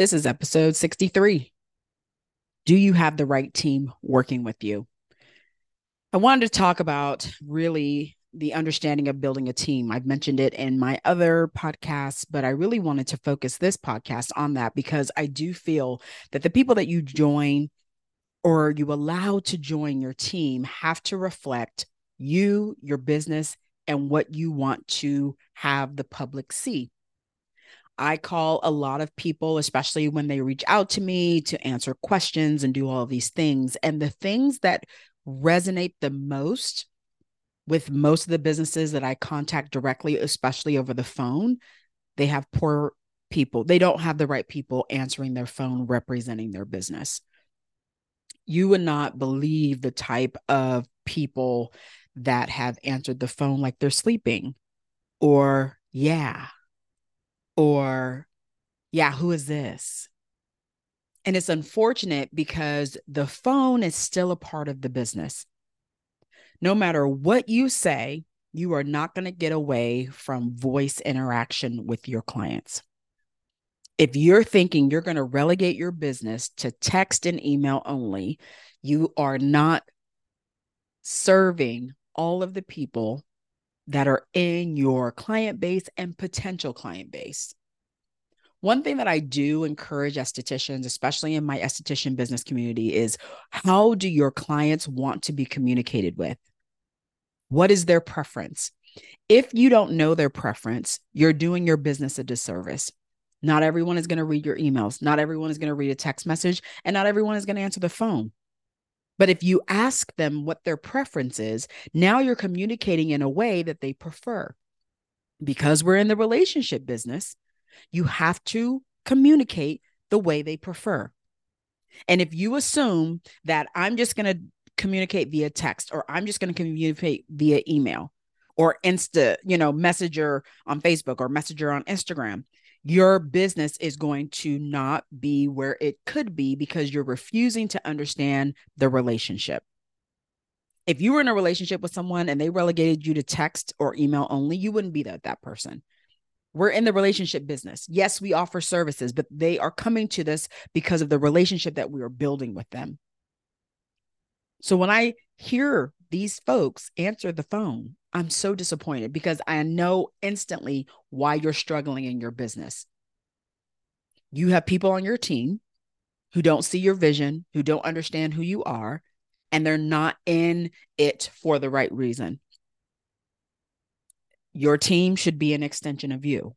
This is episode 63. Do you have the right team working with you? I wanted to talk about really the understanding of building a team. I've mentioned it in my other podcasts, but I really wanted to focus this podcast on that because I do feel that the people that you join or you allow to join your team have to reflect you, your business, and what you want to have the public see. I call a lot of people, especially when they reach out to me to answer questions and do all of these things. And the things that resonate the most with most of the businesses that I contact directly, especially over the phone, they have poor people. They don't have the right people answering their phone representing their business. You would not believe the type of people that have answered the phone like they're sleeping or, yeah, or, yeah, who is this? And it's unfortunate because the phone is still a part of the business. No matter what you say, you are not going to get away from voice interaction with your clients. If you're thinking you're going to relegate your business to text and email only, you are not serving all of the people that are in your client base and potential client base. One thing that I do encourage estheticians, especially in my esthetician business community, is how do your clients want to be communicated with? What is their preference? If you don't know their preference, you're doing your business a disservice. Not everyone is going to read your emails. Not everyone is going to read a text message, and not everyone is going to answer the phone. But if you ask them what their preference is, now you're communicating in a way that they prefer. Because we're in the relationship business, you have to communicate the way they prefer. And if you assume that I'm just going to communicate via text or I'm just going to communicate via email or Insta, you know, Messenger on Facebook or Messenger on Instagram, your business is going to not be where it could be because you're refusing to understand the relationship. If you were in a relationship with someone and they relegated you to text or email only, you wouldn't be that, that person. We're in the relationship business. Yes, we offer services, but they are coming to this because of the relationship that we are building with them. So when I hear these folks answer the phone, I'm so disappointed because I know instantly why you're struggling in your business. You have people on your team who don't see your vision, who don't understand who you are, and they're not in it for the right reason. Your team should be an extension of you.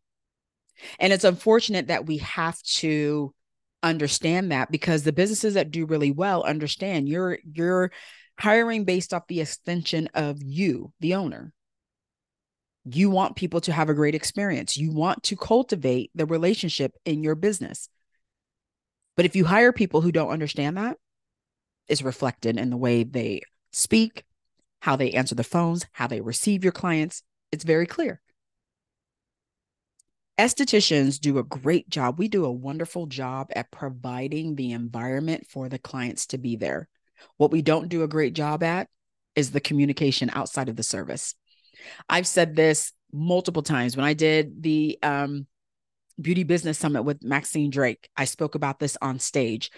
And it's unfortunate that we have to understand that because the businesses that do really well understand you're you're hiring based off the extension of you, the owner. You want people to have a great experience. You want to cultivate the relationship in your business. But if you hire people who don't understand that, it's reflected in the way they speak, how they answer the phones, how they receive your clients. It's very clear. Estheticians do a great job. We do a wonderful job at providing the environment for the clients to be there. What we don't do a great job at is the communication outside of the service. I've said this multiple times when I did the um, beauty business summit with Maxine Drake. I spoke about this on stage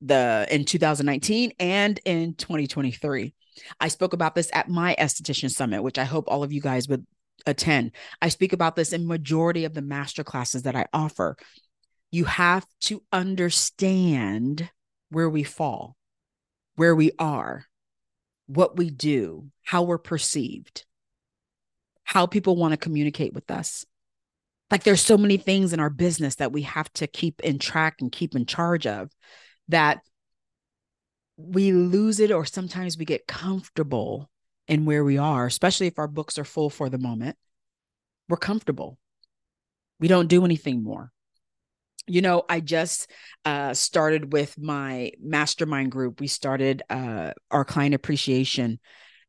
the in 2019 and in 2023. I spoke about this at my esthetician summit, which I hope all of you guys would attend. I speak about this in majority of the master classes that I offer. You have to understand where we fall, where we are, what we do, how we're perceived, how people want to communicate with us. Like there's so many things in our business that we have to keep in track and keep in charge of that we lose it or sometimes we get comfortable in where we are, especially if our books are full for the moment. We're comfortable. We don't do anything more. You know, I just uh, started with my mastermind group. We started uh, our client appreciation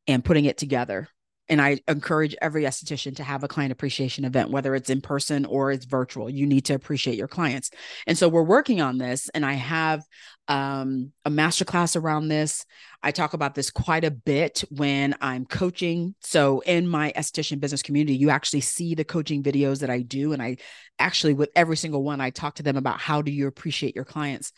and putting it together. And I encourage every esthetician to have a client appreciation event, whether it's in person or it's virtual. You need to appreciate your clients. And so we're working on this, and I have um, a masterclass around this. I talk about this quite a bit when I'm coaching. So in my esthetician business community, you actually see the coaching videos that I do. And I actually, with every single one, I talk to them about how do you appreciate your clients.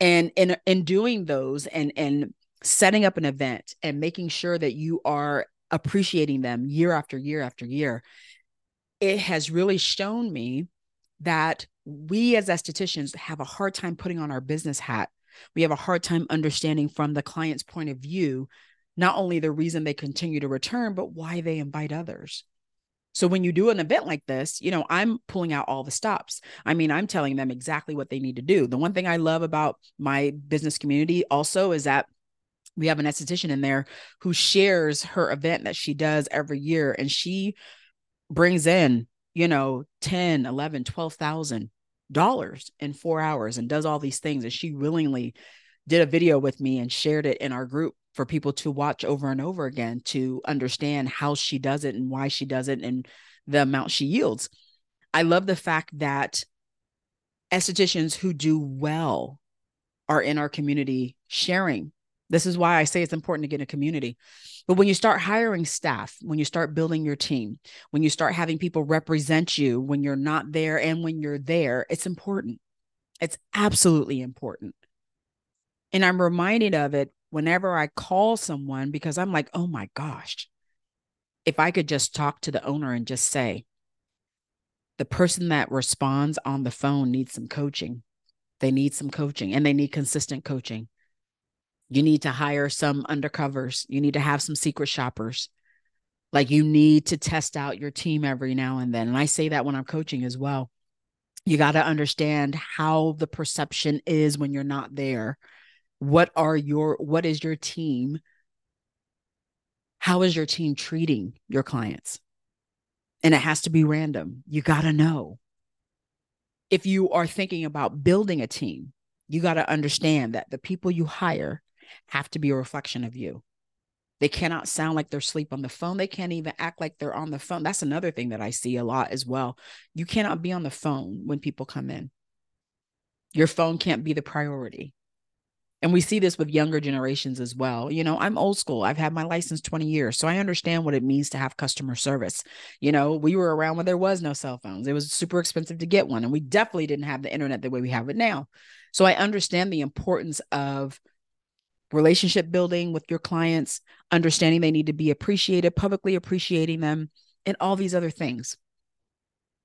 And in in doing those and and setting up an event and making sure that you are appreciating them year after year after year, it has really shown me that we as estheticians have a hard time putting on our business hat. We have a hard time understanding from the client's point of view, not only the reason they continue to return, but why they invite others. So when you do an event like this, you know, I'm pulling out all the stops. I mean, I'm telling them exactly what they need to do. The one thing I love about my business community also is that we have an esthetician in there who shares her event that she does every year and she brings in you know 10 11 12,000 dollars in 4 hours and does all these things and she willingly did a video with me and shared it in our group for people to watch over and over again to understand how she does it and why she does it and the amount she yields. I love the fact that estheticians who do well are in our community sharing this is why I say it's important to get a community. But when you start hiring staff, when you start building your team, when you start having people represent you when you're not there and when you're there, it's important. It's absolutely important. And I'm reminded of it whenever I call someone because I'm like, oh my gosh, if I could just talk to the owner and just say, the person that responds on the phone needs some coaching. They need some coaching and they need consistent coaching. You need to hire some undercovers. You need to have some secret shoppers. Like you need to test out your team every now and then. And I say that when I'm coaching as well. You got to understand how the perception is when you're not there. What are your what is your team? How is your team treating your clients? And it has to be random. You got to know. If you are thinking about building a team, you got to understand that the people you hire have to be a reflection of you. They cannot sound like they're asleep on the phone. They can't even act like they're on the phone. That's another thing that I see a lot as well. You cannot be on the phone when people come in. Your phone can't be the priority. And we see this with younger generations as well. You know, I'm old school. I've had my license 20 years, so I understand what it means to have customer service. You know, we were around when there was no cell phones. It was super expensive to get one, and we definitely didn't have the internet the way we have it now. So I understand the importance of relationship building with your clients, understanding they need to be appreciated, publicly appreciating them, and all these other things.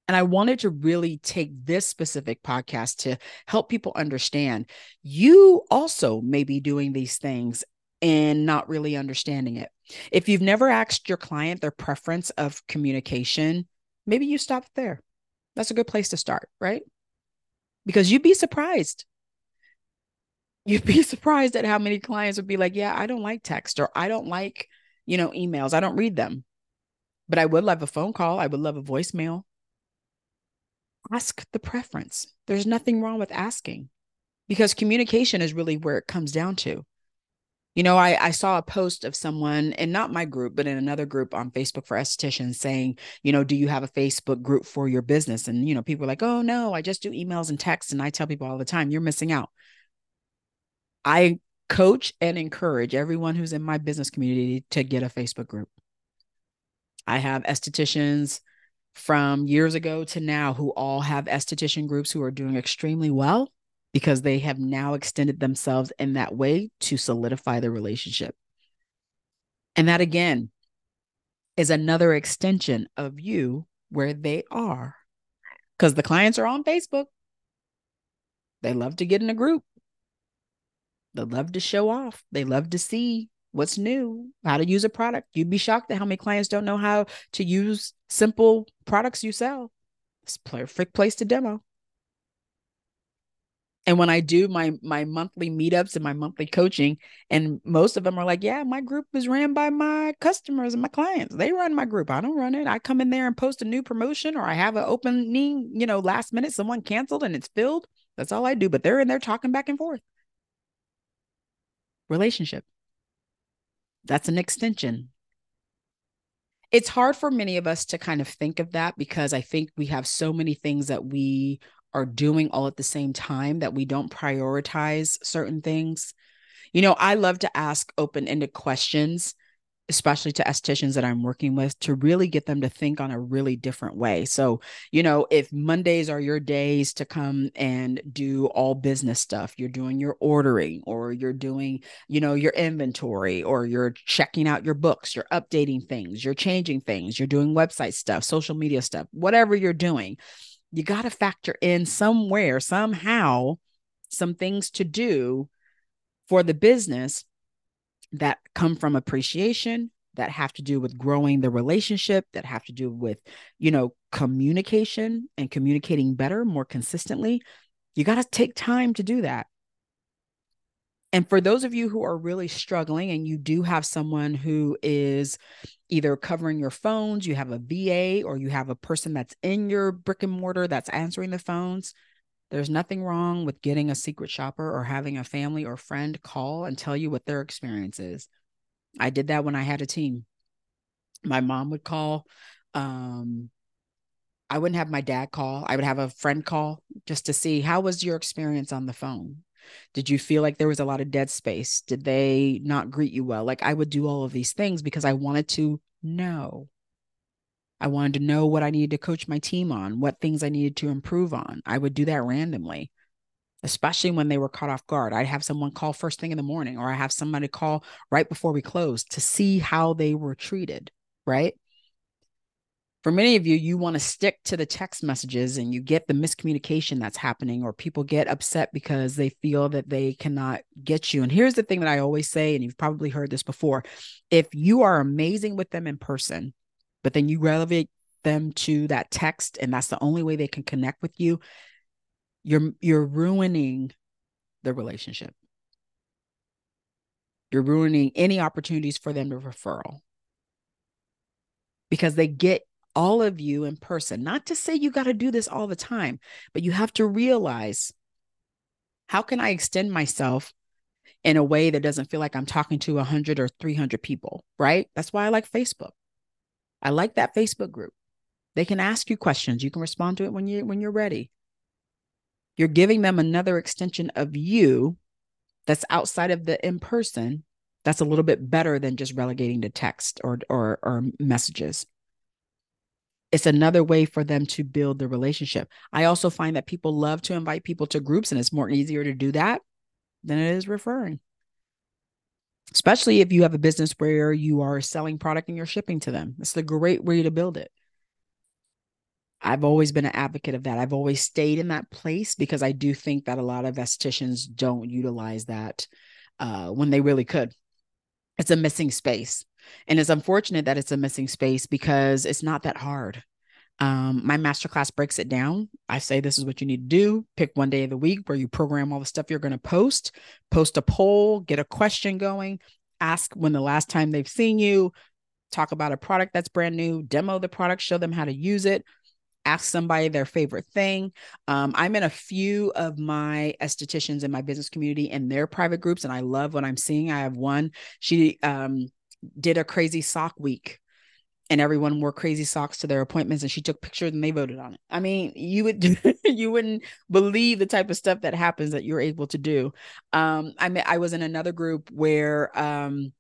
And I wanted to really take this specific podcast to help people understand you also may be doing these things and not really understanding it. If you've never asked your client their preference of communication, maybe you stop there. That's a good place to start, right? Because you'd be surprised you'd be surprised at how many clients would be like, yeah, I don't like text or I don't like, you know, emails. I don't read them. But I would love a phone call. I would love a voicemail. Ask the preference. There's nothing wrong with asking because communication is really where it comes down to. You know, I, I saw a post of someone, and not my group, but in another group on Facebook for estheticians saying, you know, do you have a Facebook group for your business? And, you know, people are like, oh, no, I just do emails and texts. And I tell people all the time, you're missing out. I coach and encourage everyone who's in my business community to get a Facebook group. I have estheticians from years ago to now who all have esthetician groups who are doing extremely well because they have now extended themselves in that way to solidify the relationship. And that again is another extension of you where they are because the clients are on Facebook. They love to get in a group. They love to show off. They love to see what's new, how to use a product. You'd be shocked at how many clients don't know how to use simple products you sell. It's perfect place to demo. And when I do my my monthly meetups and my monthly coaching, and most of them are like, "Yeah, my group is ran by my customers and my clients. They run my group. I don't run it. I come in there and post a new promotion, or I have an opening, you know, last minute someone canceled and it's filled. That's all I do. But they're in there talking back and forth relationship. That's an extension. it's hard for many of us to kind of think of that because I think we have so many things that we are doing all at the same time that we don't prioritize certain things. You know, I love to ask open ended questions especially to estheticians that I'm working with, to really get them to think on a really different way. So, you know, if Mondays are your days to come and do all business stuff, you're doing your ordering or you're doing, you know, your inventory or you're checking out your books, you're updating things, you're changing things, you're doing website stuff, social media stuff, whatever you're doing, you got to factor in somewhere, somehow, some things to do for the business that come from appreciation that have to do with growing the relationship that have to do with you know communication and communicating better more consistently. You got to take time to do that. And for those of you who are really struggling and you do have someone who is either covering your phones, you have a VA or you have a person that's in your brick and mortar that's answering the phones, there's nothing wrong with getting a secret shopper or having a family or friend call and tell you what their experience is. I did that when I had a team. My mom would call. Um, I wouldn't have my dad call. I would have a friend call just to see how was your experience on the phone? Did you feel like there was a lot of dead space? Did they not greet you well? Like I would do all of these things because I wanted to know. I wanted to know what I needed to coach my team on, what things I needed to improve on. I would do that randomly, especially when they were caught off guard. I'd have someone call first thing in the morning, or I have somebody call right before we close to see how they were treated, right? For many of you, you want to stick to the text messages and you get the miscommunication that's happening, or people get upset because they feel that they cannot get you. And here's the thing that I always say, and you've probably heard this before if you are amazing with them in person, but then you relevate them to that text and that's the only way they can connect with you you're you're ruining the relationship. You're ruining any opportunities for them to referral. Because they get all of you in person. Not to say you got to do this all the time but you have to realize how can i extend myself in a way that doesn't feel like i'm talking to 100 or 300 people right? That's why i like facebook I like that Facebook group. They can ask you questions. You can respond to it when you when you're ready. You're giving them another extension of you that's outside of the in person. That's a little bit better than just relegating to text or or or messages. It's another way for them to build the relationship. I also find that people love to invite people to groups, and it's more easier to do that than it is referring especially if you have a business where you are selling product and you're shipping to them. It's a great way to build it. I've always been an advocate of that. I've always stayed in that place because I do think that a lot of estheticians don't utilize that uh, when they really could. It's a missing space. And it's unfortunate that it's a missing space because it's not that hard. Um, my masterclass breaks it down. I say this is what you need to do. Pick one day of the week where you program all the stuff you're going to post, post a poll, get a question going, ask when the last time they've seen you, talk about a product that's brand new, demo the product, show them how to use it, ask somebody their favorite thing. Um, I'm in a few of my estheticians in my business community in their private groups, and I love what I'm seeing. I have one, she um, did a crazy sock week and everyone wore crazy socks to their appointments and she took pictures and they voted on it. I mean, you would you wouldn't believe the type of stuff that happens that you're able to do. Um I mean I was in another group where um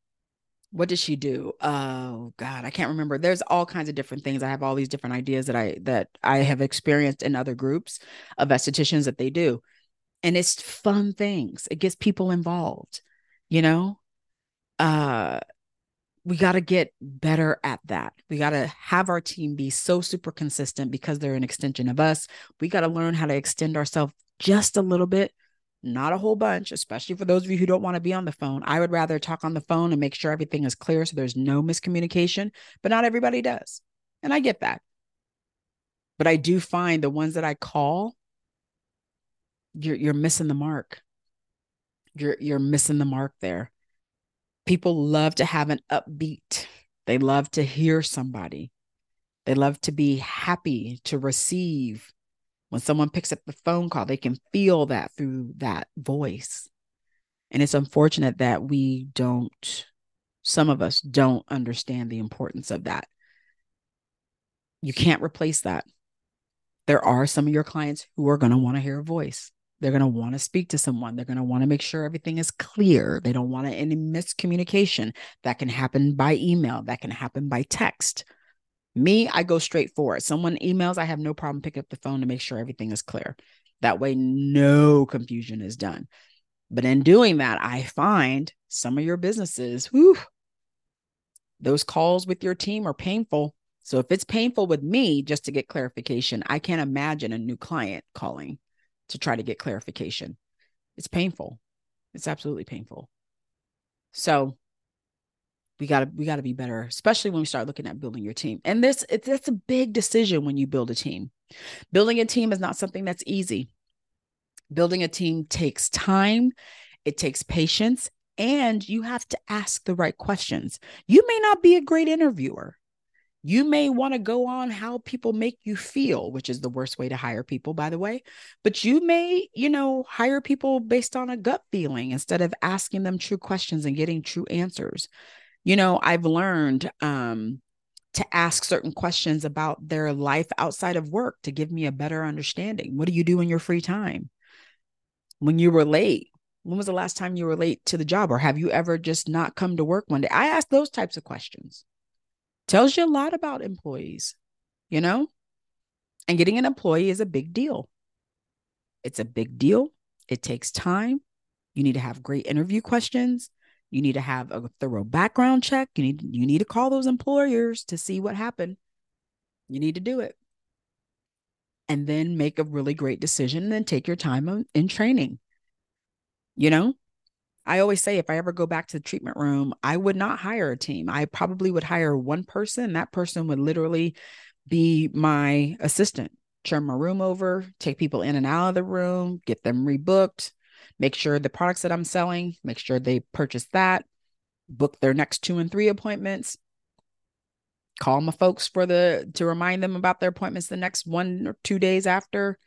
what did she do? Oh god, I can't remember. There's all kinds of different things. I have all these different ideas that I that I have experienced in other groups of estheticians that they do. And it's fun things. It gets people involved, you know? Uh we got to get better at that. We got to have our team be so super consistent because they're an extension of us. We got to learn how to extend ourselves just a little bit, not a whole bunch, especially for those of you who don't want to be on the phone. I would rather talk on the phone and make sure everything is clear so there's no miscommunication, but not everybody does. And I get that. But I do find the ones that I call, you're you're missing the mark. You're you're missing the mark there people love to have an upbeat, they love to hear somebody, they love to be happy to receive. When someone picks up the phone call, they can feel that through that voice. And it's unfortunate that we don't, some of us don't understand the importance of that. You can't replace that. There are some of your clients who are going to want to hear a voice. They're going to want to speak to someone. They're going to want to make sure everything is clear. They don't want any miscommunication that can happen by email, that can happen by text. Me, I go straight for it. Someone emails, I have no problem picking up the phone to make sure everything is clear. That way, no confusion is done. But in doing that, I find some of your businesses, whew, those calls with your team are painful. So if it's painful with me just to get clarification, I can't imagine a new client calling to try to get clarification. It's painful. It's absolutely painful. So we got to we got to be better, especially when we start looking at building your team. And this it's that's a big decision when you build a team. Building a team is not something that's easy. Building a team takes time, it takes patience, and you have to ask the right questions. You may not be a great interviewer. You may want to go on how people make you feel, which is the worst way to hire people, by the way. But you may, you know, hire people based on a gut feeling instead of asking them true questions and getting true answers. You know, I've learned um, to ask certain questions about their life outside of work to give me a better understanding. What do you do in your free time? When you were late, when was the last time you were late to the job? Or have you ever just not come to work one day? I ask those types of questions tells you a lot about employees, you know? And getting an employee is a big deal. It's a big deal. It takes time. You need to have great interview questions. You need to have a thorough background check. You need you need to call those employers to see what happened. You need to do it. And then make a really great decision and then take your time in training. You know, I always say if I ever go back to the treatment room, I would not hire a team. I probably would hire one person. That person would literally be my assistant, turn my room over, take people in and out of the room, get them rebooked, make sure the products that I'm selling, make sure they purchase that, book their next two and three appointments, call my folks for the to remind them about their appointments the next one or two days after,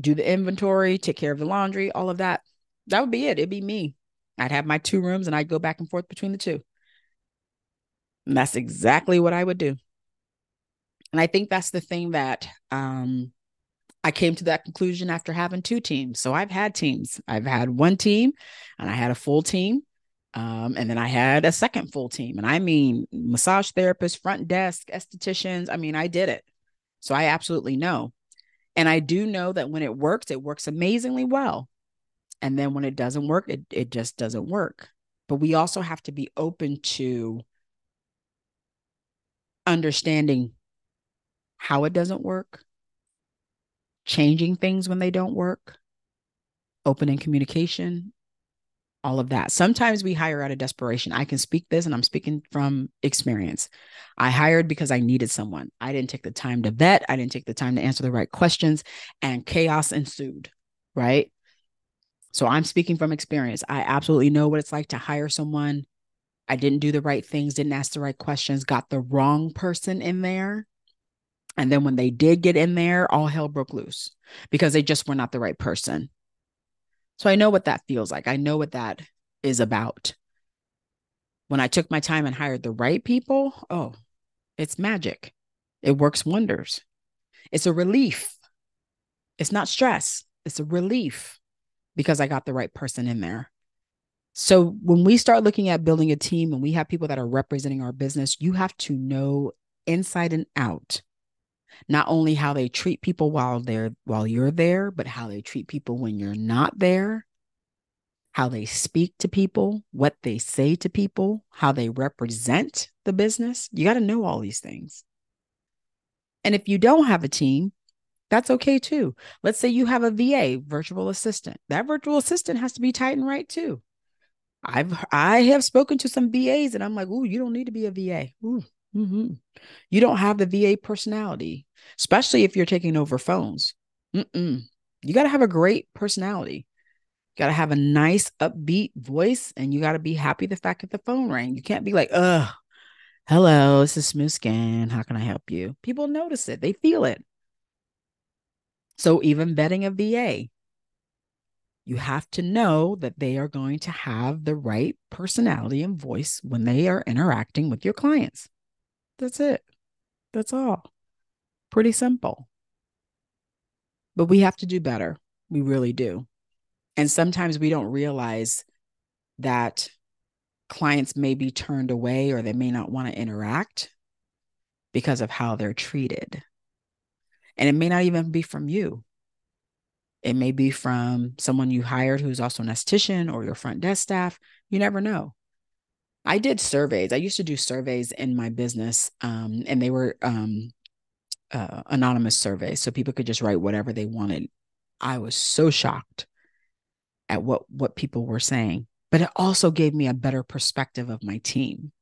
do the inventory, take care of the laundry, all of that that would be it. It'd be me. I'd have my two rooms and I'd go back and forth between the two. And that's exactly what I would do. And I think that's the thing that um, I came to that conclusion after having two teams. So I've had teams. I've had one team and I had a full team. Um, and then I had a second full team. And I mean, massage therapists, front desk, estheticians. I mean, I did it. So I absolutely know. And I do know that when it works, it works amazingly well. And then when it doesn't work, it, it just doesn't work. But we also have to be open to understanding how it doesn't work, changing things when they don't work, opening communication, all of that. Sometimes we hire out of desperation. I can speak this and I'm speaking from experience. I hired because I needed someone. I didn't take the time to vet, I didn't take the time to answer the right questions, and chaos ensued, right? So I'm speaking from experience. I absolutely know what it's like to hire someone. I didn't do the right things, didn't ask the right questions, got the wrong person in there. And then when they did get in there, all hell broke loose because they just were not the right person. So I know what that feels like. I know what that is about. When I took my time and hired the right people, oh, it's magic. It works wonders. It's a relief. It's not stress, it's a relief because I got the right person in there. So when we start looking at building a team and we have people that are representing our business, you have to know inside and out not only how they treat people while they're while you're there, but how they treat people when you're not there, how they speak to people, what they say to people, how they represent the business. You got to know all these things. And if you don't have a team, that's okay too. Let's say you have a VA, virtual assistant. That virtual assistant has to be tight and right too. I've I have spoken to some VAs and I'm like, "Ooh, you don't need to be a VA. Ooh, mm-hmm. You don't have the VA personality, especially if you're taking over phones. Mm-mm. You got to have a great personality. You got to have a nice, upbeat voice, and you got to be happy the fact that the phone rang. You can't be like, "Ugh, hello, this is Smooth Skin. How can I help you?" People notice it. They feel it. So, even vetting a VA, you have to know that they are going to have the right personality and voice when they are interacting with your clients. That's it. That's all. Pretty simple. But we have to do better. We really do. And sometimes we don't realize that clients may be turned away or they may not want to interact because of how they're treated. And it may not even be from you. It may be from someone you hired who's also an esthetician or your front desk staff. You never know. I did surveys. I used to do surveys in my business, um, and they were um, uh, anonymous surveys, so people could just write whatever they wanted. I was so shocked at what what people were saying, but it also gave me a better perspective of my team.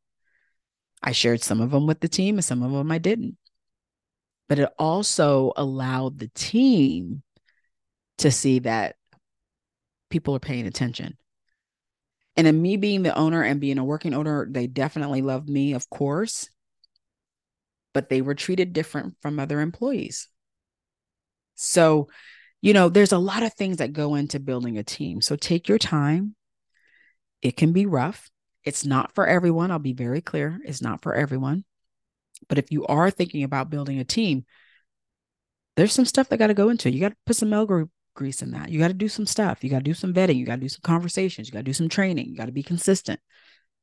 I shared some of them with the team, and some of them I didn't. But it also allowed the team to see that people are paying attention. And in me being the owner and being a working owner, they definitely loved me, of course, but they were treated different from other employees. So, you know, there's a lot of things that go into building a team. So take your time. It can be rough. It's not for everyone. I'll be very clear. It's not for everyone. But if you are thinking about building a team, there's some stuff that got to go into. You got to put some elbow grease in that. You got to do some stuff. You got to do some vetting. You got to do some conversations. You got to do some training. You got to be consistent.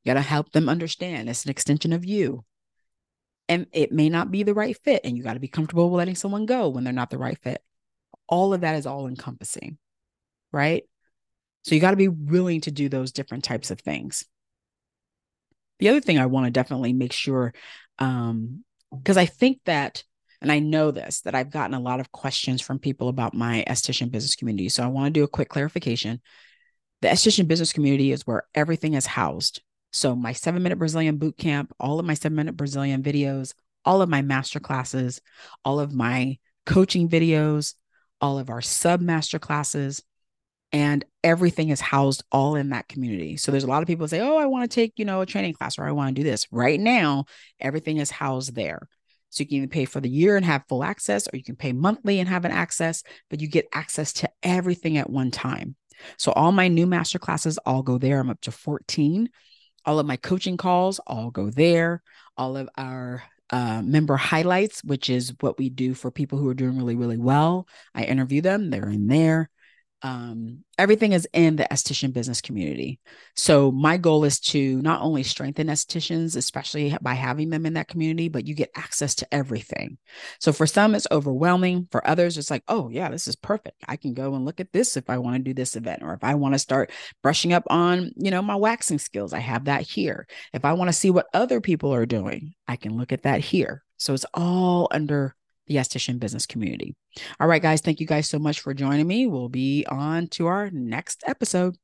You got to help them understand it's an extension of you. And it may not be the right fit. And you got to be comfortable with letting someone go when they're not the right fit. All of that is all encompassing, right? So you got to be willing to do those different types of things. The other thing I want to definitely make sure, um, because I think that and I know this that I've gotten a lot of questions from people about my esthetician business community. So I want to do a quick clarification. The esthetician business community is where everything is housed. So my seven minute Brazilian boot camp, all of my seven minute Brazilian videos, all of my master classes, all of my coaching videos, all of our sub master classes, and everything is housed all in that community. So there's a lot of people say, "Oh, I want to take, you know, a training class or I want to do this." Right now, everything is housed there. So you can even pay for the year and have full access, or you can pay monthly and have an access, but you get access to everything at one time. So all my new master classes all go there. I'm up to 14. All of my coaching calls all go there. All of our uh, member highlights, which is what we do for people who are doing really, really well. I interview them, they're in there um, everything is in the esthetician business community. So my goal is to not only strengthen estheticians, especially by having them in that community, but you get access to everything. So for some, it's overwhelming. For others, it's like, oh yeah, this is perfect. I can go and look at this if I want to do this event, or if I want to start brushing up on, you know, my waxing skills, I have that here. If I want to see what other people are doing, I can look at that here. So it's all under the esthetician business community. All right, guys, thank you guys so much for joining me. We'll be on to our next episode.